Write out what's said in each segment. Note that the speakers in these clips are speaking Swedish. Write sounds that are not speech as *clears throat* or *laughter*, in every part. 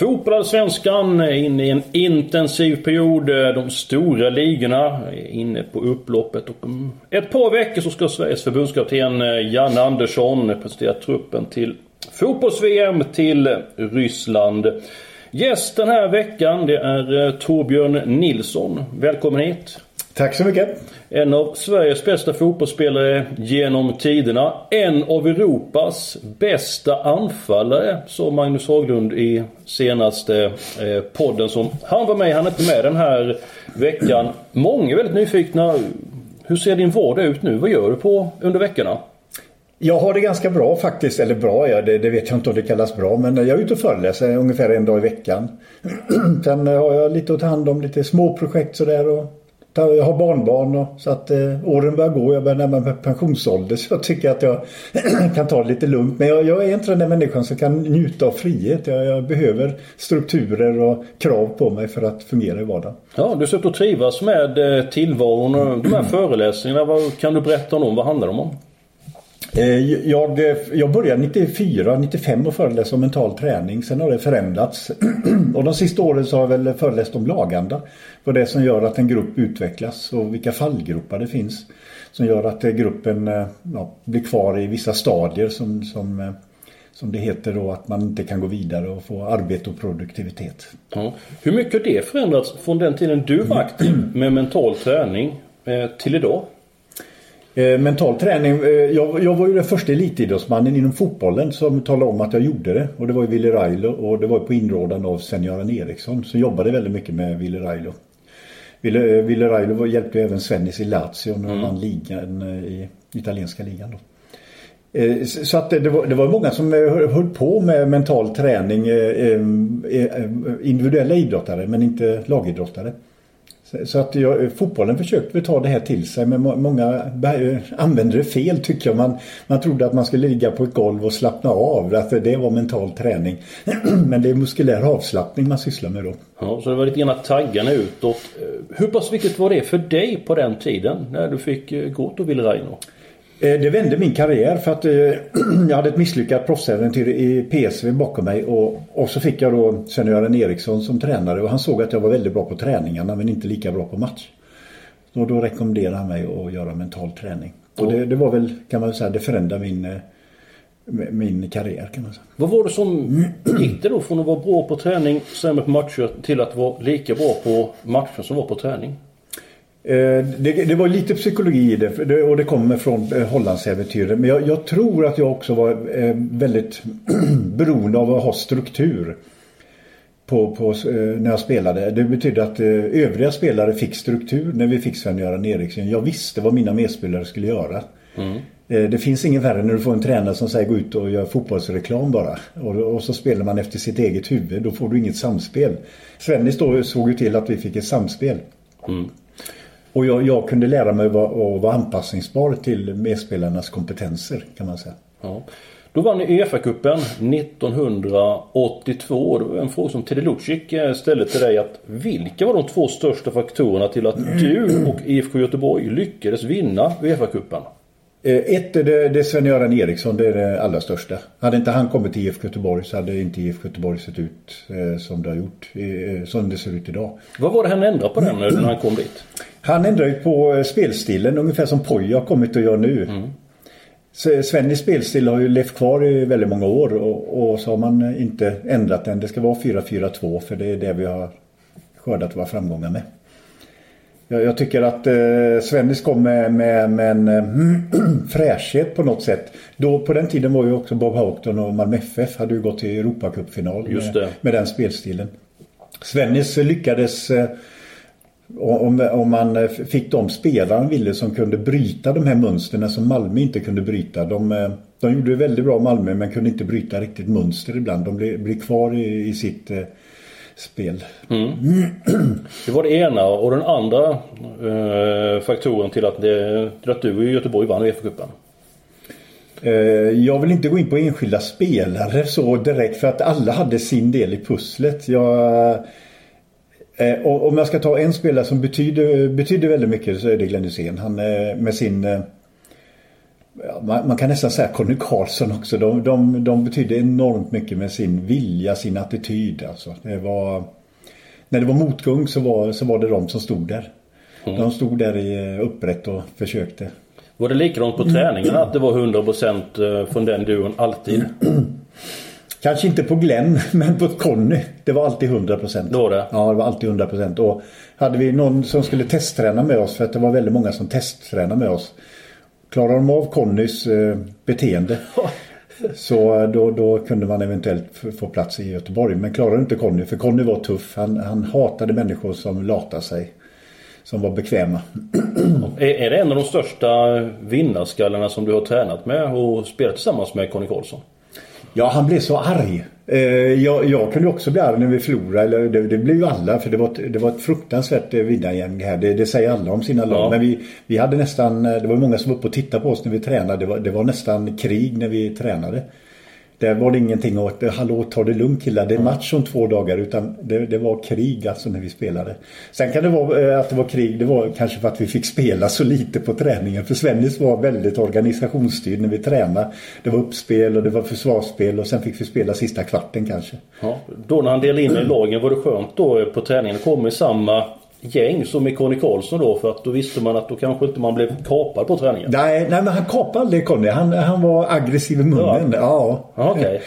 Fotbollsvenskan är inne i en intensiv period. De stora ligorna är inne på upploppet och om ett par veckor så ska Sveriges förbundskapten eh, Janne Andersson presentera truppen till fotbolls-VM till Ryssland. Gäst den här veckan det är eh, Torbjörn Nilsson. Välkommen hit! Tack så mycket! En av Sveriges bästa fotbollsspelare genom tiderna. En av Europas bästa anfallare, sa Magnus Haglund i senaste eh, podden som han var med Han är inte med den här veckan. Många är väldigt nyfikna. Hur ser din vardag ut nu? Vad gör du på under veckorna? Jag har det ganska bra faktiskt. Eller bra, ja, det, det vet jag inte om det kallas bra. Men jag är ute och föreläser ungefär en dag i veckan. *clears throat* Sen har jag lite att ta hand om lite små projekt sådär. Och jag har barnbarn och, så att eh, åren börjar gå. Jag börjar närma mig pensionsålder *laughs* så jag tycker att jag *clears throat* kan ta det lite lugnt. Men jag, jag, är inte den där människan som kan njuta av frihet. Jag, jag, behöver strukturer och krav på mig för att fungera i vardagen. Ja, du ut att trivas med eh, tillvaron och de här *clears throat* föreläsningarna. Vad kan du berätta om dem? Vad handlar de om? Eh, jag, jag började 94, 95 och föreläsa om mental träning. Sen har det förändrats. *clears throat* och de sista åren så har jag väl föreläst om laganda. Vad det som gör att en grupp utvecklas och vilka fallgropar det finns. Som gör att gruppen eh, ja, blir kvar i vissa stadier som, som, eh, som det heter då att man inte kan gå vidare och få arbete och produktivitet. Ja. Hur mycket har det förändrats från den tiden du var aktiv med mental träning till idag? Eh, mental träning. Eh, jag, jag, var ju den första elitidrottsmannen inom fotbollen som talade om att jag gjorde det. Och det var ju Willy Railo och det var på inrådan av Sven-Göran Eriksson som jobbade väldigt mycket med Willy Railo. Ville, eh, Ville Railo hjälpte även Svennis i Lazio när de mm. vann ligan i italienska ligan. Då. Så att det var, det var många som höll på med mental träning, individuella idrottare men inte lagidrottare. Så att jag, fotbollen försökte ta det här till sig men många använder det fel tycker jag. Man, man trodde att man skulle ligga på ett golv och slappna av. Att det var mental träning. *clears throat* men det är muskulär avslappning man sysslar med då. Ja, så det var lite grann taggarna utåt. Eh, hur pass viktigt var det för dig på den tiden när du fick eh, gå till Ville Reino? Det vände min karriär för att eh, *clears throat* jag hade ett misslyckat proffsäventyr i PSV bakom mig och, och så fick jag då Sven-Göran Eriksson som tränare och han såg att jag var väldigt bra på träningarna men inte lika bra på match. Och då rekommenderade han mig att göra mental träning. Och det, det var väl, kan man säga, det förändrade min, eh, min karriär kan man säga. Vad var det som gick det då från att vara bra på träning, sämre på matcher till att vara lika bra på matcher som var på träning? Eh, det, det, var lite psykologi i det och det kommer från eh, Hollandsäventyret. Men jag, jag, tror att jag också var eh, väldigt *clears throat* beroende av att ha struktur på, på, när jag spelade. Det betydde att övriga spelare fick struktur när vi fick Sven-Göran Eriksson. Jag visste vad mina medspelare skulle göra. Mm. Det finns ingen värre när du får en tränare som säger gå ut och gör fotbollsreklam bara. Och, och, så spelar man efter sitt eget huvud. Då får du inget samspel. Svennis då såg ju till att vi fick ett samspel. Mm. Och jag, jag, kunde lära mig att vara, att vara anpassningsbar till medspelarnas kompetenser kan man säga. Ja. Då vann ni Uefa-cupen 1982. Det var en fråga som Teddy Lucic eh, ställde till dig. Att vilka var de två största faktorerna till att du och IFK Göteborg lyckades vinna Uefa-cupen? Eh, ett är det, det Sven-Göran Eriksson, det är det allra största. Hade inte han kommit till IFK Göteborg så hade inte IFK Göteborg sett ut eh, som det har gjort. Som det ser ut idag. Vad var det han ändrade på den när han kom dit? Han ändrade på eh, spelstilen ungefär som Poja har kommit att göra nu. Mm. Svennis spelstil har ju levt kvar i väldigt många år och, och, så har man inte ändrat den. Det ska vara 4-4-2 för det är det vi har skördat våra framgångar med. Jag, jag tycker att eh, Svennis kom med, med, med en äh, *clears throat* fräschhet på något sätt. Då, på den tiden var ju också Bob Houghton och Malmö FF hade ju gått till Europacupfinal med, med den spelstilen. Svennis lyckades eh, om, om man fick de spelare han ville som kunde bryta de här mönstren som Malmö inte kunde bryta. De, eh, de gjorde väldigt bra Malmö men kunde inte bryta riktigt mönster ibland. De blev, blev kvar i, i sitt eh, spel. Mm. *clears throat* Det var det ena och den andra eh, faktorn till att, det, till att du i Göteborg vann Uefa-cupen. Eh, jag vill inte gå in på enskilda spelare så direkt för att alla hade sin del i pusslet. Jag, eh, om jag ska ta en spelare som betyder, betyder väldigt mycket så är det Glenn Hysén. Han med sin man, kan nästan säga Conny Karlsson också. De, de, de betyder enormt mycket med sin vilja, sin attityd. Alltså. Det var, när det var motgång så var, så var det de som stod där. Mm. De stod där i upprätt och försökte. Var det likadant på träningen att det var 100% eh, från den duon alltid? *clears throat* Kanske inte på Glenn *laughs* men på Conny. Det var alltid 100%. Det var det? Ja, det var alltid 100%. Och hade vi någon som skulle testträna med oss för att det var väldigt många som testtränade med oss. Klarar de av Connys eh, beteende *laughs* så då, då kunde man eventuellt få plats i Göteborg. Men klarar inte Conny, för Conny var tuff. Han, han hatade människor som latade sig som var bekväma. *clears throat* Är det en av de största vinnarskallarna som du har tränat med och spelat tillsammans med Conny Karlsson? Ja, han blev så arg. Eh, jag, jag kunde också bli arg när vi förlorade. Det, det blev ju alla för det var ett, det var ett fruktansvärt eh, vinnargäng här. Det, det, säger alla om sina lag. Ja. Men vi, vi hade nästan, det var många som var uppe och tittade på oss när vi tränade. Det var, det var nästan krig när vi tränade. Där var det ingenting att hallå ta det lugnt killar. Det är match om två dagar utan det, det, var krig alltså när vi spelade. Sen kan det vara eh, att det var krig. Det var kanske för att vi fick spela så lite på träningen. För Svennis var väldigt organisationsstyrd när vi tränade. Det var uppspel och det var försvarsspel och sen fick vi spela sista kvarten kanske. Ja, då när han delade in i lagen var det skönt då på träningen. Det kom i samma gäng som med Conny Karlsson då för att då visste man att då kanske inte man blev kapad på träningen. Nej, nej men han kapade aldrig Conny. Han, han var aggressiv i munnen. Ja. ja. Okay.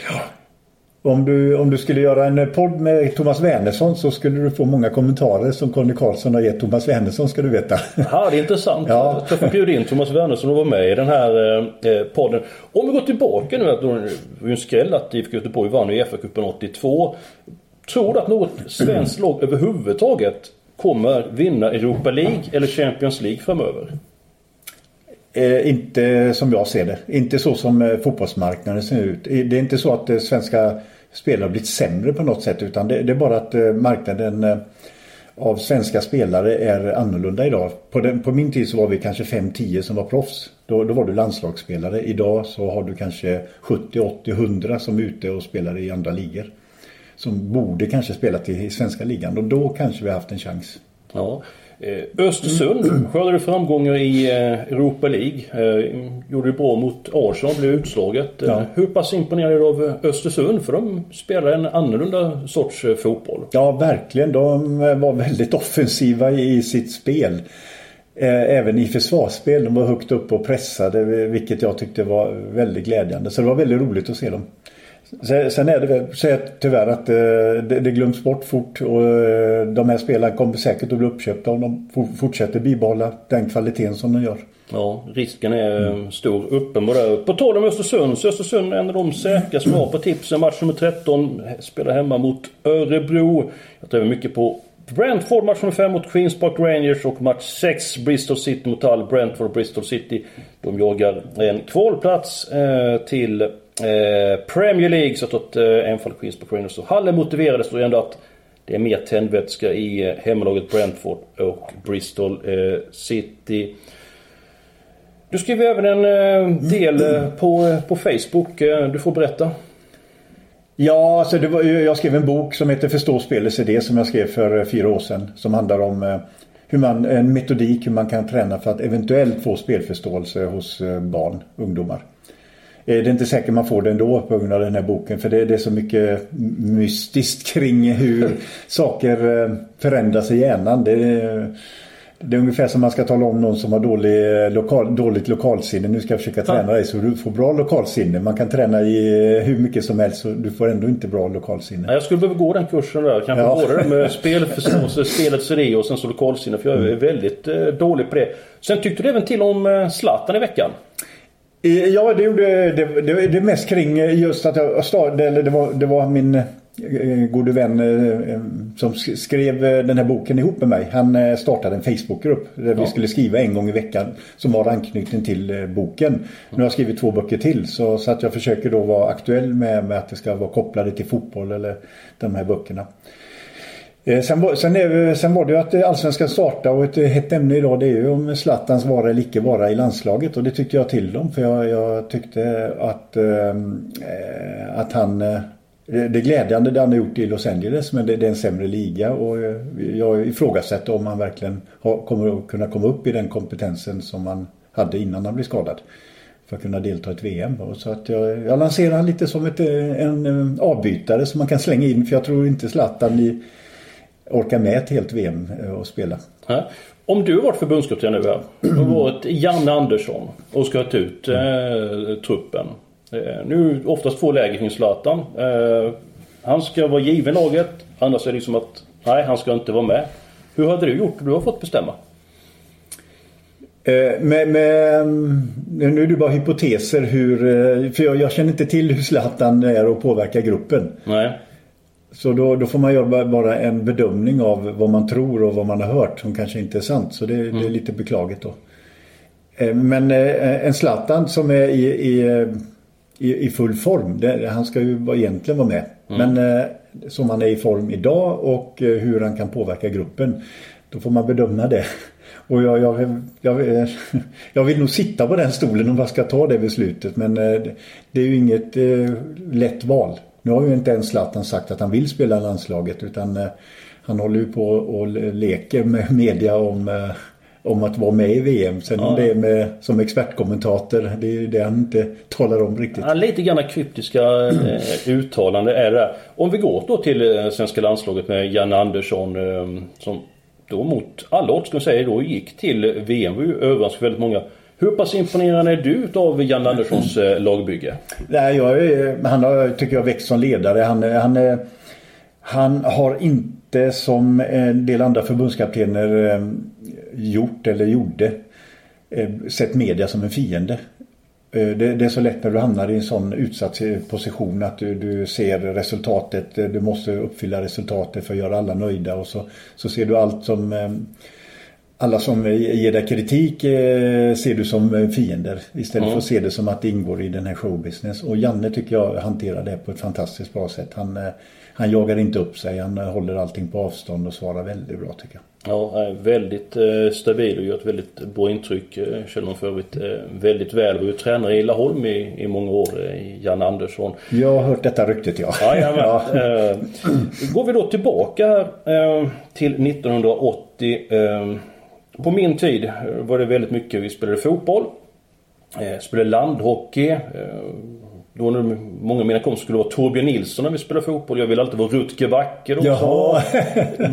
Om du, om du skulle göra en podd med Thomas Wernersson så skulle du få många kommentarer som Conny Karlsson har gett Thomas Wernersson ska du veta. Ja, det är intressant. Ja. Jag får bjuda in Thomas Wernersson och vara med i den här eh, podden. Om vi går tillbaka nu, det var ju en skräll att IFK Göteborg vann Uefa-cupen 82. Tror du att något svenskt lag överhuvudtaget kommer vinna Europa League eller Champions League framöver? Eh, inte som jag ser det. Inte så som eh, fotbollsmarknaden ser ut. Eh, det är inte så att eh, svenska spelare har blivit sämre på något sätt utan det, det är bara att eh, marknaden eh, av svenska spelare är annorlunda idag. På, den, på min tid så var vi kanske 5-10 som var proffs. Då, då var du landslagsspelare. Idag så har du kanske 70, 80, 100 som är ute och spelar i andra ligor som borde kanske spelat i svenska ligan och då kanske vi haft en chans. Ja. Eh, Östersund mm. skördade framgångar i eh, Europa League. Eh, gjorde det bra mot Arsenal, blev utslaget. Ja. Hur pass imponerad av Östersund? För de spelar en annorlunda sorts fotboll. Ja, verkligen. De var väldigt *laughs* offensiva i sitt spel. Även i försvarsspel. De var högt upp och pressade vilket jag tyckte var väldigt glädjande. Så det var väldigt roligt att se dem. Sen är det väl så tyvärr att eh, det, det glöms bort fort och eh, de här spelarna kommer säkert att bli uppköpta om de fortsätter bibehålla den kvaliteten som de gör. Ja, risken är mm. stor uppenbar På tal om Östersund så Östersund är en av de säkra som har på tipsen. Match nummer 13 spelar hemma mot Örebro. Jag tror mycket på Brentford match nummer 5 mot Queens Park Rangers och match 6 Bristol City mot Hull. Brentford och Bristol City. De jagar en kvalplats eh, till Eh, Premier League så att eh, en fall Queens på Rangers och Halle motiverades då ändå att det är mer tändvätska i eh, hemmalaget Brentford och Bristol eh, City. Du skriver även en eh, del eh, på, eh, på Facebook. Du får berätta. Ja, alltså det var, jag skrev en bok som heter Förstå spelets idé som jag skrev för fyra år sedan. Som handlar om hur man, en metodik hur man kan träna för att eventuellt få spelförståelse hos barn, ungdomar. Eh, det är inte säkert man får det ändå på grund av den här boken för det, det är så mycket mystiskt kring hur *laughs* saker eh, förändras i hjärnan. Det, det är ungefär som man ska tala om någon som har dålig, lokal, dåligt lokalsinne. Nu ska jag försöka träna dig så du får bra lokalsinne. Man kan träna i hur mycket som helst så du får ändå inte bra lokalsinne. Jag skulle behöva gå den kursen där. Kanske ja. både med spelförståelse, *clears throat* spelets idé och sen så lokalsinne. För jag är mm. väldigt eh, dålig på det. Sen tyckte du även till om Zlatan i veckan. Ja, det gjorde det, det, det mest kring just att jag startade, eller det var, det var min eh, gode vän eh, som skrev eh, den här boken ihop med mig. Han startade en Facebookgrupp där ja. vi skulle skriva en gång i veckan som var anknytning till boken. Nu har jag skrivit två böcker till så, så att jag försöker då vara aktuell med, med att det ska vara kopplade till fotboll eller de här böckerna. Eh, sen, var, sen, är, sen var det ju att eh, Allsvenskan startade och ett eh, hett ämne idag det är ju om Zlatans vara eller icke vara i landslaget och det tyckte jag till om för jag, jag tyckte att, äh, att han det är glädjande det han har gjort i Los Angeles men det, det är en sämre liga och jag ifrågasätter om han verkligen har, kommer att kunna komma upp i den kompetensen som han hade innan han blev skadad för att kunna delta i ett VM. Så att jag, jag lanserar han lite som ett, en, en avbytare som man kan slänga in för jag tror inte Zlatan i, orkar med ett helt VM eh, och spela. Ja. Om du varit förbundskapten nu här och varit Janne Andersson och ska ta ut eh, truppen. Eh, nu oftast två läger kring Zlatan. Eh, han ska vara given laget. Annars är det liksom att nej, han ska inte vara med. Hur hade du gjort? Du har fått bestämma. Eh, med, med, nu är det bara hypoteser hur, eh, för jag, jag, känner inte till hur Zlatan är och påverkar gruppen. Nej. Så då, då, får man göra bara en bedömning av vad man tror och vad man har hört som kanske inte är sant. Så det, mm. det är mm. lite beklagligt då. Eh, men en Zlatan som är i, i, i, full form, det, han ska ju egentligen vara med. Mm. Men som han är i form idag och hur han kan påverka gruppen. Då får man bedöma det. *laughs* Och jag, jag, jag, *laughs* jag, vill nog sitta på den stolen om jag ska ta det beslutet. Men eh, det är ju inget eh, lätt val. Nu har ju inte ens Zlatan sagt att han vill spela landslaget utan eh, han håller ju på och leker med media om, om att vara med i VM. Sen ja. om det är med, som expertkommentator, det är det han inte talar om riktigt. Ja, lite grann kryptiska uttalande är det. Om vi går då till svenska landslaget med Jan Andersson som då mot alla odds jag säga då gick till VM. var ju överraskade väldigt många. Hur pass imponerad är du av Jan Anderssons eh, lagbygge? Nej, jag, han har, tycker jag, växt som ledare. Han, eh, han, eh, han har inte som en del andra förbundskaptener gjort eller gjorde sett media som en fiende. Det, det, är så lätt när du hamnar i en sån utsatt position att du, du, ser resultatet, du måste uppfylla resultatet för att göra alla nöjda och så, så ser du allt som eh, alla som ger dig kritik eh, ser du som fiender istället för att se det som att det ingår i den här showbusiness. Och Janne tycker jag hanterar det på ett fantastiskt bra sätt. Han, han jagar inte upp sig, han håller allting på avstånd och svarar väldigt bra tycker jag. Ja, väldigt eh, stabil och gör ett väldigt bra intryck. Eh, känner man för övrigt eh, väldigt väl. Var ju tränare i Laholm i, i många år, Jan Andersson. Jag har hört detta ryktet ja. ja, *laughs* ja. Går vi då tillbaka till 1980. På min tid var det väldigt mycket, vi spelade fotboll. Spelade landhockey. Då när många av mina kompisar skulle vara Torbjörn Nilsson när vi spelade fotboll. Jag ville alltid vara Rutger Backe då.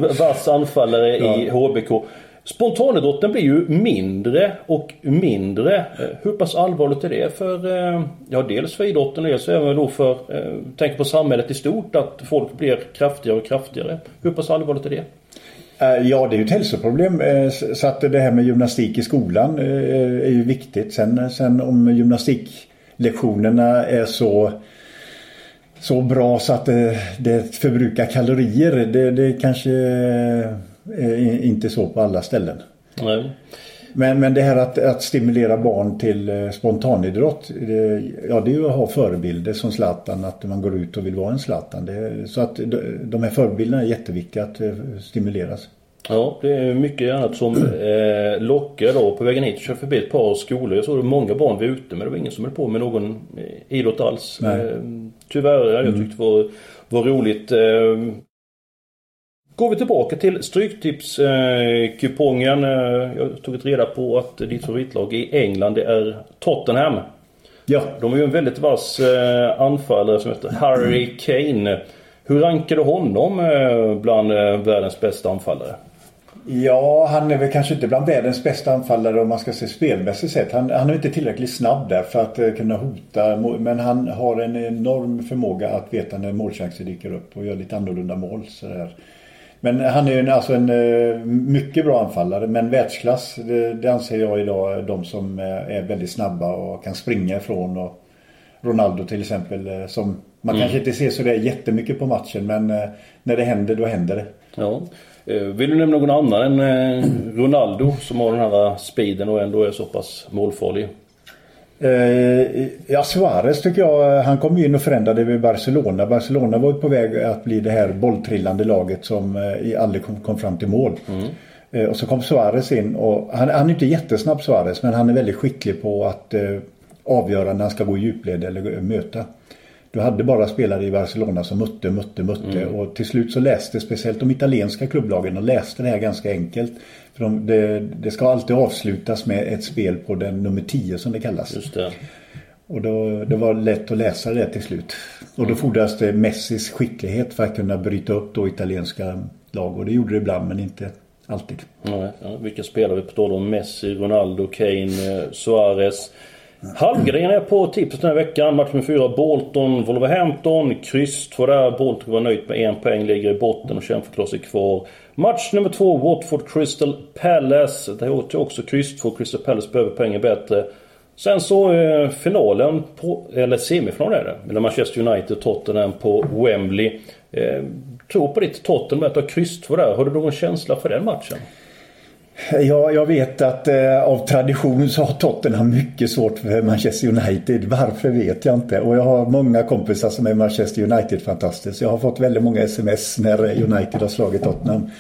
*laughs* Vass anfallare ja. i HBK. Spontanidrotten blir ju mindre och mindre. Eh, hur pass allvarligt är det för, eh, ja dels för idrotten och dels även då för, eh, tänk på samhället i stort, att folk blir kraftigare och kraftigare. Hur pass allvarligt är det? Eh, ja, det är ju ett hälsoproblem. Eh, så att det här med gymnastik i skolan eh, är ju viktigt. Sen, sen om gymnastiklektionerna är så så bra så att det, det förbrukar kalorier. Det, det kanske är inte så på alla ställen. Nej. Men, men det här att, att stimulera barn till eh, spontanidrott. Det, ja, det är ju att ha förebilder som Zlatan. Att man går ut och vill vara en Zlatan. Det, så att de här förebilderna är jätteviktiga att eh, stimuleras. Ja, det är mycket annat som eh, lockar då. På vägen hit körde förbi ett par skolor. Jag såg många barn var ute men det var ingen som höll på med någon eh, idrott alls. Eh, tyvärr, jag tyckte det var, var roligt. Går vi tillbaka till Stryktipskupongen. Eh, jag tog ett reda på att ditt favoritlag i England det är Tottenham. Ja. De är ju en väldigt vass eh, anfallare som heter Harry Kane. Hur rankar du honom eh, bland världens bästa anfallare? Ja, han är väl kanske inte bland världens bästa anfallare om man ska se spelmässigt sett. Han, han är inte tillräckligt snabb där för att kunna hota. Men han har en enorm förmåga att veta när målchanser dyker upp och gör lite annorlunda mål. Sådär. Men han är ju alltså en uh, mycket bra anfallare. Men världsklass, det, det, anser jag idag de som är väldigt snabba och kan springa ifrån. Och Ronaldo till exempel som man mm. kanske inte ser så där jättemycket på matchen men när det händer då händer det. Ja. Eh, vill du nämna någon annan än eh, Ronaldo som har den här speeden och ändå är så pass målfarlig? Eh, ja, Suarez tycker jag, han kom in och förändrade vid Barcelona. Barcelona var på väg att bli det här bolltrillande laget som eh, aldrig kom, kom fram till mål. Mm. Eh, och så kom Suarez in och han, han är inte jättesnabb Suarez men han är väldigt skicklig på att eh, avgöra när han ska gå i djupled eller möta. Du hade bara spelare i Barcelona som mötte, mötte, mötte mm. och till slut så läste speciellt de italienska klubblagen och läste det här ganska enkelt. För de, det, det, ska alltid avslutas med ett spel på den nummer 10 som det kallas. Just det. Och då, det var lätt att läsa det till slut. Och då fordras det Messis skicklighet för att kunna bryta upp då italienska lag. Och det gjorde det ibland men inte alltid. Ja, ja, vilka spelare vi på om? Messi, Ronaldo, Kane, eh, Suarez. Halvgren är på tipset den här veckan. Match med fyra Bolton, Wolverhampton. Kryss två där. Bolton var nöjt med en poäng, ligger i botten och kämpar för att klara sig kvar. Match nummer två, Watford Crystal Palace. Det är också kryss två. Crystal Palace behöver poängen bättre. Sen så eh, finalen, på, eller semifinalen är det, mellan Manchester United och Tottenham på Wembley. Eh, tror på ditt Tottenham att ha kryss två där. Har du någon känsla för den matchen? Ja, jag vet att eh, av tradition så har Tottenham mycket svårt för Manchester United. Varför vet jag inte. Och jag har många kompisar som är Manchester United-fantastiskt. Jag har fått väldigt många sms när United har slagit Tottenham.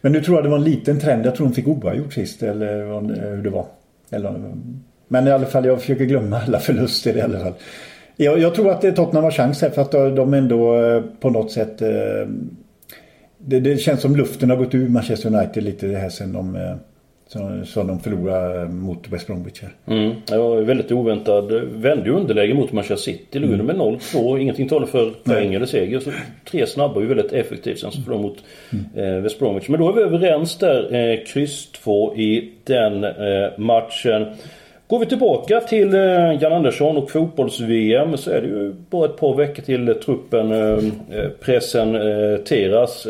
Men nu tror jag det var en liten trend. Jag tror de fick oavgjort sist eller eh, hur det var. Eller, men i alla fall, jag försöker glömma alla förluster i alla fall. Jag, jag tror att Tottenham har chans här för att de ändå eh, på något sätt eh, det, det, känns som luften har gått ur Manchester United lite det här sen de, eh, som, de förlorade mot West Bromwich här. Mm, det var väldigt oväntat. Vände underläge mot Manchester City. Låg mm. med 0-2. Ingenting talar för poäng eller seger. Så tre snabba ju väldigt effektivt. Sen så förlorade mot mm. eh, West Bromwich. Men då är vi överens där. Eh, kryss 2 i den eh, matchen. Går vi tillbaka till eh, Jan Andersson och fotbolls-VM så är det ju bara ett par veckor till truppen eh, eh, presenteras.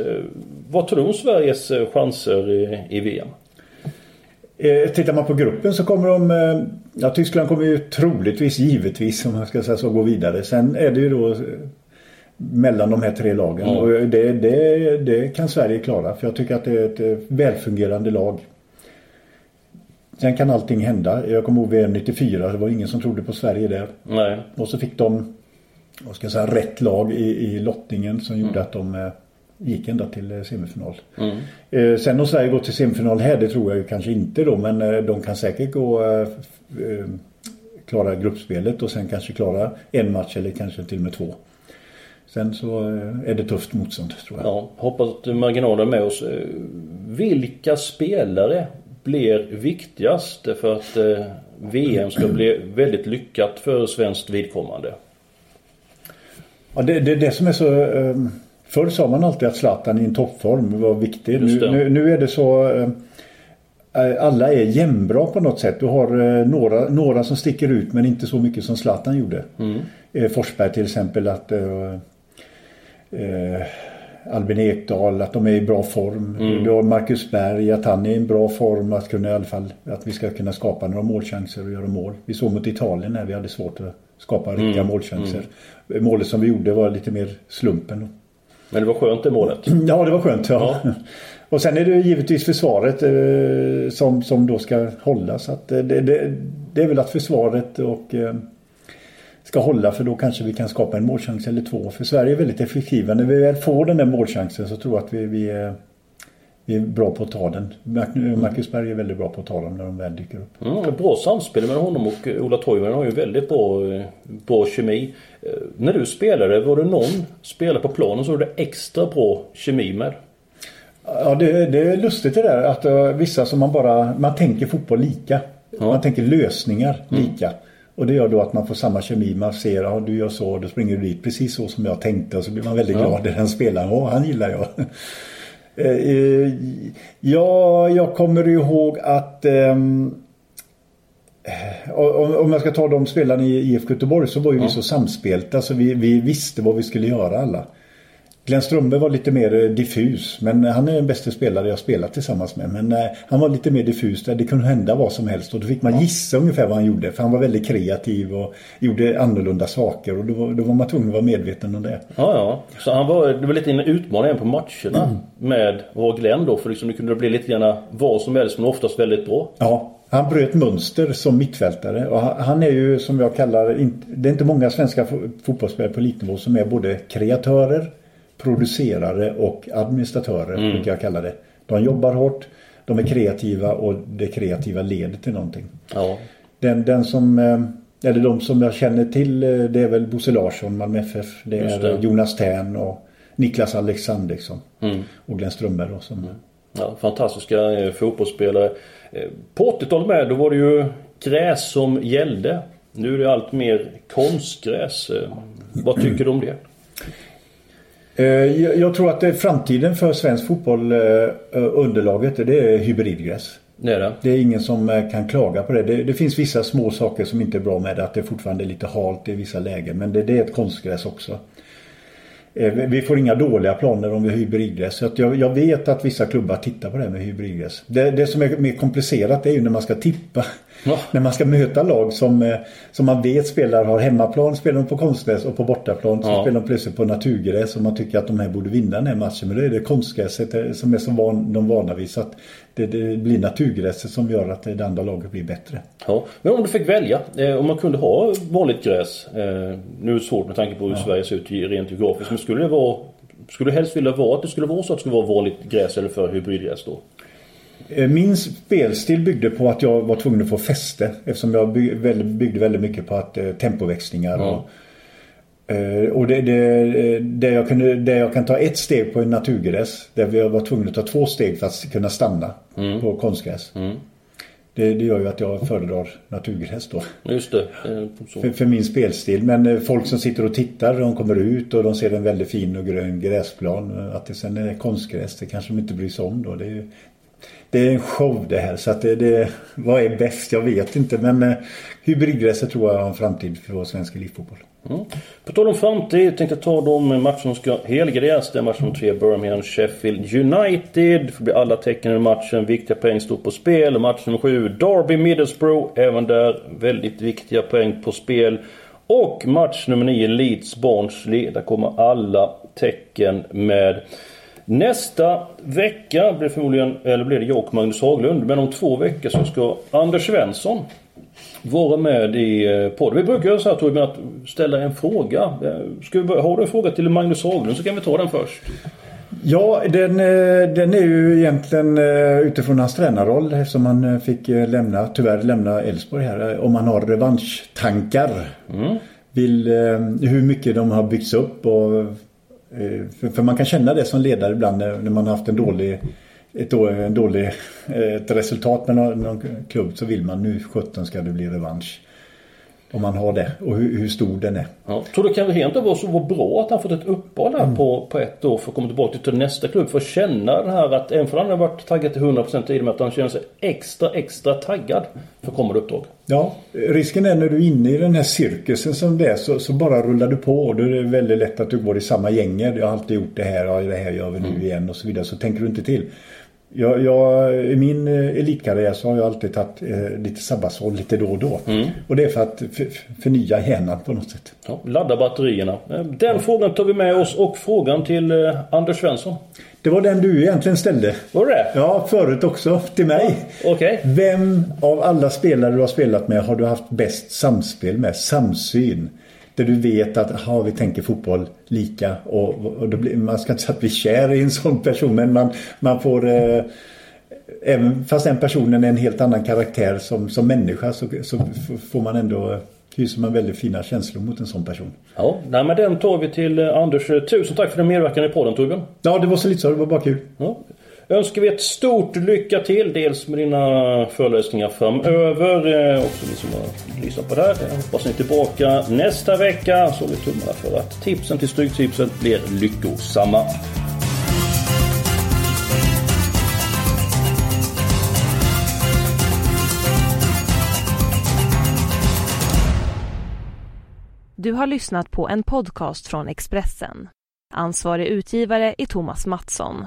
Vad tror du om Sveriges chanser i VM? Tittar man på gruppen så kommer de... Ja, Tyskland kommer ju troligtvis, givetvis, om man ska säga så, gå vidare. Sen är det ju då mellan de här tre lagen. Mm. Och det, det, det kan Sverige klara. För jag tycker att det är ett välfungerande lag. Sen kan allting hända. Jag kommer ihåg VM 94. Det var ingen som trodde på Sverige där. Nej. Och så fick de vad ska jag säga, rätt lag i, i lottningen som gjorde mm. att de eh, gick ända till eh, semifinal. Mm. Eh, sen om Sverige går till semifinal här, det tror jag ju kanske inte då. Men eh, de kan säkert gå klara gruppspelet och sen kanske klara en match eller kanske till och med två. Sen så är det tufft motstånd tror jag. Ja, hoppas att marginalen är med oss. Vilka spelare blir viktigast för att eh, VM ska bli väldigt lyckat för svenskt vidkommande? Ja, det är det, det, som är så... Eh, förr sa man alltid att Zlatan i en toppform var viktig. Nu, nu, nu, är det så... Eh, alla är jämnbra på något sätt. Du har eh, några, några som sticker ut men inte så mycket som Zlatan gjorde. Mm. Eh, Forsberg till exempel att... Eh, eh, Albin Ekdal, att de är i bra form. Mm. Du har Marcus Berg, att han är i en bra form att kunna i alla fall att vi ska kunna skapa några målchanser och göra mål. Vi såg mot Italien när vi hade svårt att skapa mm. riktiga målchanser. Mm. Målet som vi gjorde var lite mer slumpen. Men det var skönt det målet? *clears throat* Ja, det var skönt. Ja. ja. *laughs* Och sen är det givetvis försvaret eh, som, som då ska hållas. Att, eh, det, det, det, är väl att försvaret och eh, ska hålla för då kanske vi kan skapa en målchans eller två. För Sverige är väldigt effektiva. När vi väl får den där målchansen så tror jag att vi, vi, är, vi är bra på att ta den. Marcus Berg är väldigt bra på att ta dem när de väl dyker upp. Mm, bra samspel med honom och Ola Toivonen har ju väldigt bra, bra kemi. Eh, när du spelade, var det någon spelare på planen som du extra bra kemi med? Ja, det, det är lustigt det där att vissa som man bara, man tänker fotboll lika. Ja. Man tänker lösningar mm. Och det gör då att man får samma kemi. Man ser, ja du gör så, då springer du dit precis så som jag tänkte. Och så blir man väldigt ja. glad när den spelaren, åh han gillar jag. *laughs* Eh, eh, ja, jag kommer ihåg att um, om jag ska ta de spelarna i IFK Göteborg så var ju ja. vi så samspelta så vi, vi visste vad vi skulle göra alla. Glenn Strömberg var lite mer eh, diffus. Men han är den bästa spelare jag spelat tillsammans med. Men eh, han var lite mer diffus där det kunde hända vad som helst. Och då fick man gissa ungefär vad han gjorde. För han var väldigt kreativ och gjorde annorlunda saker. Och då, var, då var man tvungen att vara medveten om det. Ja, ja. Så han var, det var lite en utmaning på matcherna mm. med var Glenn då. För liksom det kunde bli lite grann vad som helst men oftast väldigt bra. Ja, Han bröt mönster som mittfältare och han är ju som jag kallar, det är inte många svenska fotbollsspelare på elitnivå som är både kreatörer, producerare och administratörer, mm. brukar jag kalla det. De jobbar hårt, de är kreativa och det kreativa leder till någonting. Ja. Den, den som, eh, eller de som jag känner till eh, det är väl Bosse Larsson, Malmö FF. Det är det. Jonas Tern och Niklas Alexandersson mm. och Glenn Strömberg då, som... Mm. Ja, fantastiska eh, fotbollsspelare. På 80-talet med, då var det ju gräs som gällde. Nu är det allt mer konstgräs. Vad tycker du om det? Jag tror att framtiden för svensk fotboll, underlaget, det är hybridgräs. Det är det. Det är ingen som eh, kan klaga på det. det. det. finns vissa små saker som inte är bra med det. Att det fortfarande är lite halt i vissa lägen. Men det, det är ett konstgräs också. Eh, vi får inga dåliga planer om vi har hybridgräs. Så jag, jag, vet att vissa klubbar tittar på det här med hybridgräs. Det, det som är mer komplicerat är ju när man ska tippa. Ja. När man ska möta lag som, eh, som man vet spelar har hemmaplan spelar de på konstgräs och på bortaplan så ja. spelar de plötsligt på naturgräs och man tycker att de här borde vinna den här matchen. Men då är det konstgräset som är som van, de vana vid. Så att det, det blir naturgräset som gör att det andra laget blir bättre. Ja. Men om du fick välja, eh, om man kunde ha vanligt gräs. Eh, nu är det svårt med tanke på hur ja. Sverige ser ut rent geografiskt. Men skulle det vara skulle du helst vilja vara att det skulle vara så att det skulle vara vanligt gräs eller för hybridgräs då? Eh, min spelstil byggde på att jag var tvungen att få fäste eftersom jag byggde väldigt mycket på att eh, tempoväxlingar och, eh, och det, det, det, jag kunde, det jag kan ta ett steg på en naturgräs där vi var tvungna att ta två steg för att kunna stanna mm. på konstgräs. Mm. Det, det, gör ju att jag föredrar naturgräs då. Just det. *laughs* För, för, min spelstil. Men folk som sitter och tittar, de kommer ut och de ser en väldigt fin och grön gräsplan. Att det sen är konstgräs, det kanske de inte bryr sig om då. Det är, det är en show det här. Så att det, det, vad är bäst? Jag vet inte. Men eh, hybridgräset tror jag har en framtid för vår svensk elitfotboll. Mm. På tal om framtid tänkte jag ta de matcher som ska helgarderas. Det är match nummer tre Birmingham Sheffield United. Det blir alla tecken i matchen. Viktiga poäng står på spel. Match nummer sju Derby Middlesbrough. Även där väldigt viktiga poäng på spel. Och match nummer nio Leeds Barnsley. Där kommer alla tecken med. Nästa vecka blir förmodligen, eller blir det jag och Magnus Haglund. Men om två veckor så ska Anders Svensson vara med i eh, podden. Vi brukar göra så här Torbjörn att ställa en fråga. Eh, ska vi? Har du en fråga till Magnus Haglund så kan vi ta den först. Ja, den, eh, den är ju egentligen utifrån hans tränarroll eftersom han fick lämna, tyvärr lämna Elfsborg här. Om han har revanschtankar. Mm. Vill, hur mycket de har byggts upp och för, för, man kan känna det som ledare ibland när, när man har haft en dålig ett, en dålig, eh, ett resultat med någon, någon klubb så vill man nu 17 ska det bli revansch. Om man har det och hur, hur stor den är. Ja. Tror du kan rent vara så bra att han fått ett uppehåll här mm. på, på ett år för att komma tillbaka till nästa klubb. För att känna det här att även för han har varit taggad till 100% i det med att han känner sig extra extra taggad för kommande uppdrag. Ja, risken är när du är inne i den här cirkusen som det är så, så bara rullar du på. Då är det väldigt lätt att du går i samma gänger. Jag har alltid gjort det här och det här gör vi nu mm. igen och så vidare. Så tänker du inte till. Jag, jag, I min eh, elitkarriär så har jag alltid tagit eh, lite sabbatsår lite då och då. Mm. Och det är för att förnya hjärnan på något sätt. Ja, ladda batterierna. Eh, den ja. frågan tar vi med oss och frågan till eh, Anders Svensson. Det var den du egentligen ställde. Var det Ja, förut också. Till mig. Ja, okay. Vem av alla spelare du har spelat med har du haft bäst samspel med? Samsyn. Där du vet att aha, vi tänker fotboll lika och, och blir, man ska inte säga att vi är kär i en sån person men man, man får eh, Även fast den personen är en helt annan karaktär som, som människa så, så får man ändå hyser man väldigt fina känslor mot en sån person. Ja, nej, men den tar vi till eh, Anders. Tusen tack för din medverkan i podden Torbjörn. Ja, det var så lite så. Det var bara kul. Ja önskar vi ett stort lycka till. Dels med dina föreläsningar framöver. Eh, också ni som har lyssnat på det här. Jag hoppas ni är tillbaka nästa vecka. Så vi tummarna för att tipsen till Stryktipset blir lyckosamma. Du har lyssnat på en podcast från Expressen. Ansvarig utgivare är Thomas Mattsson.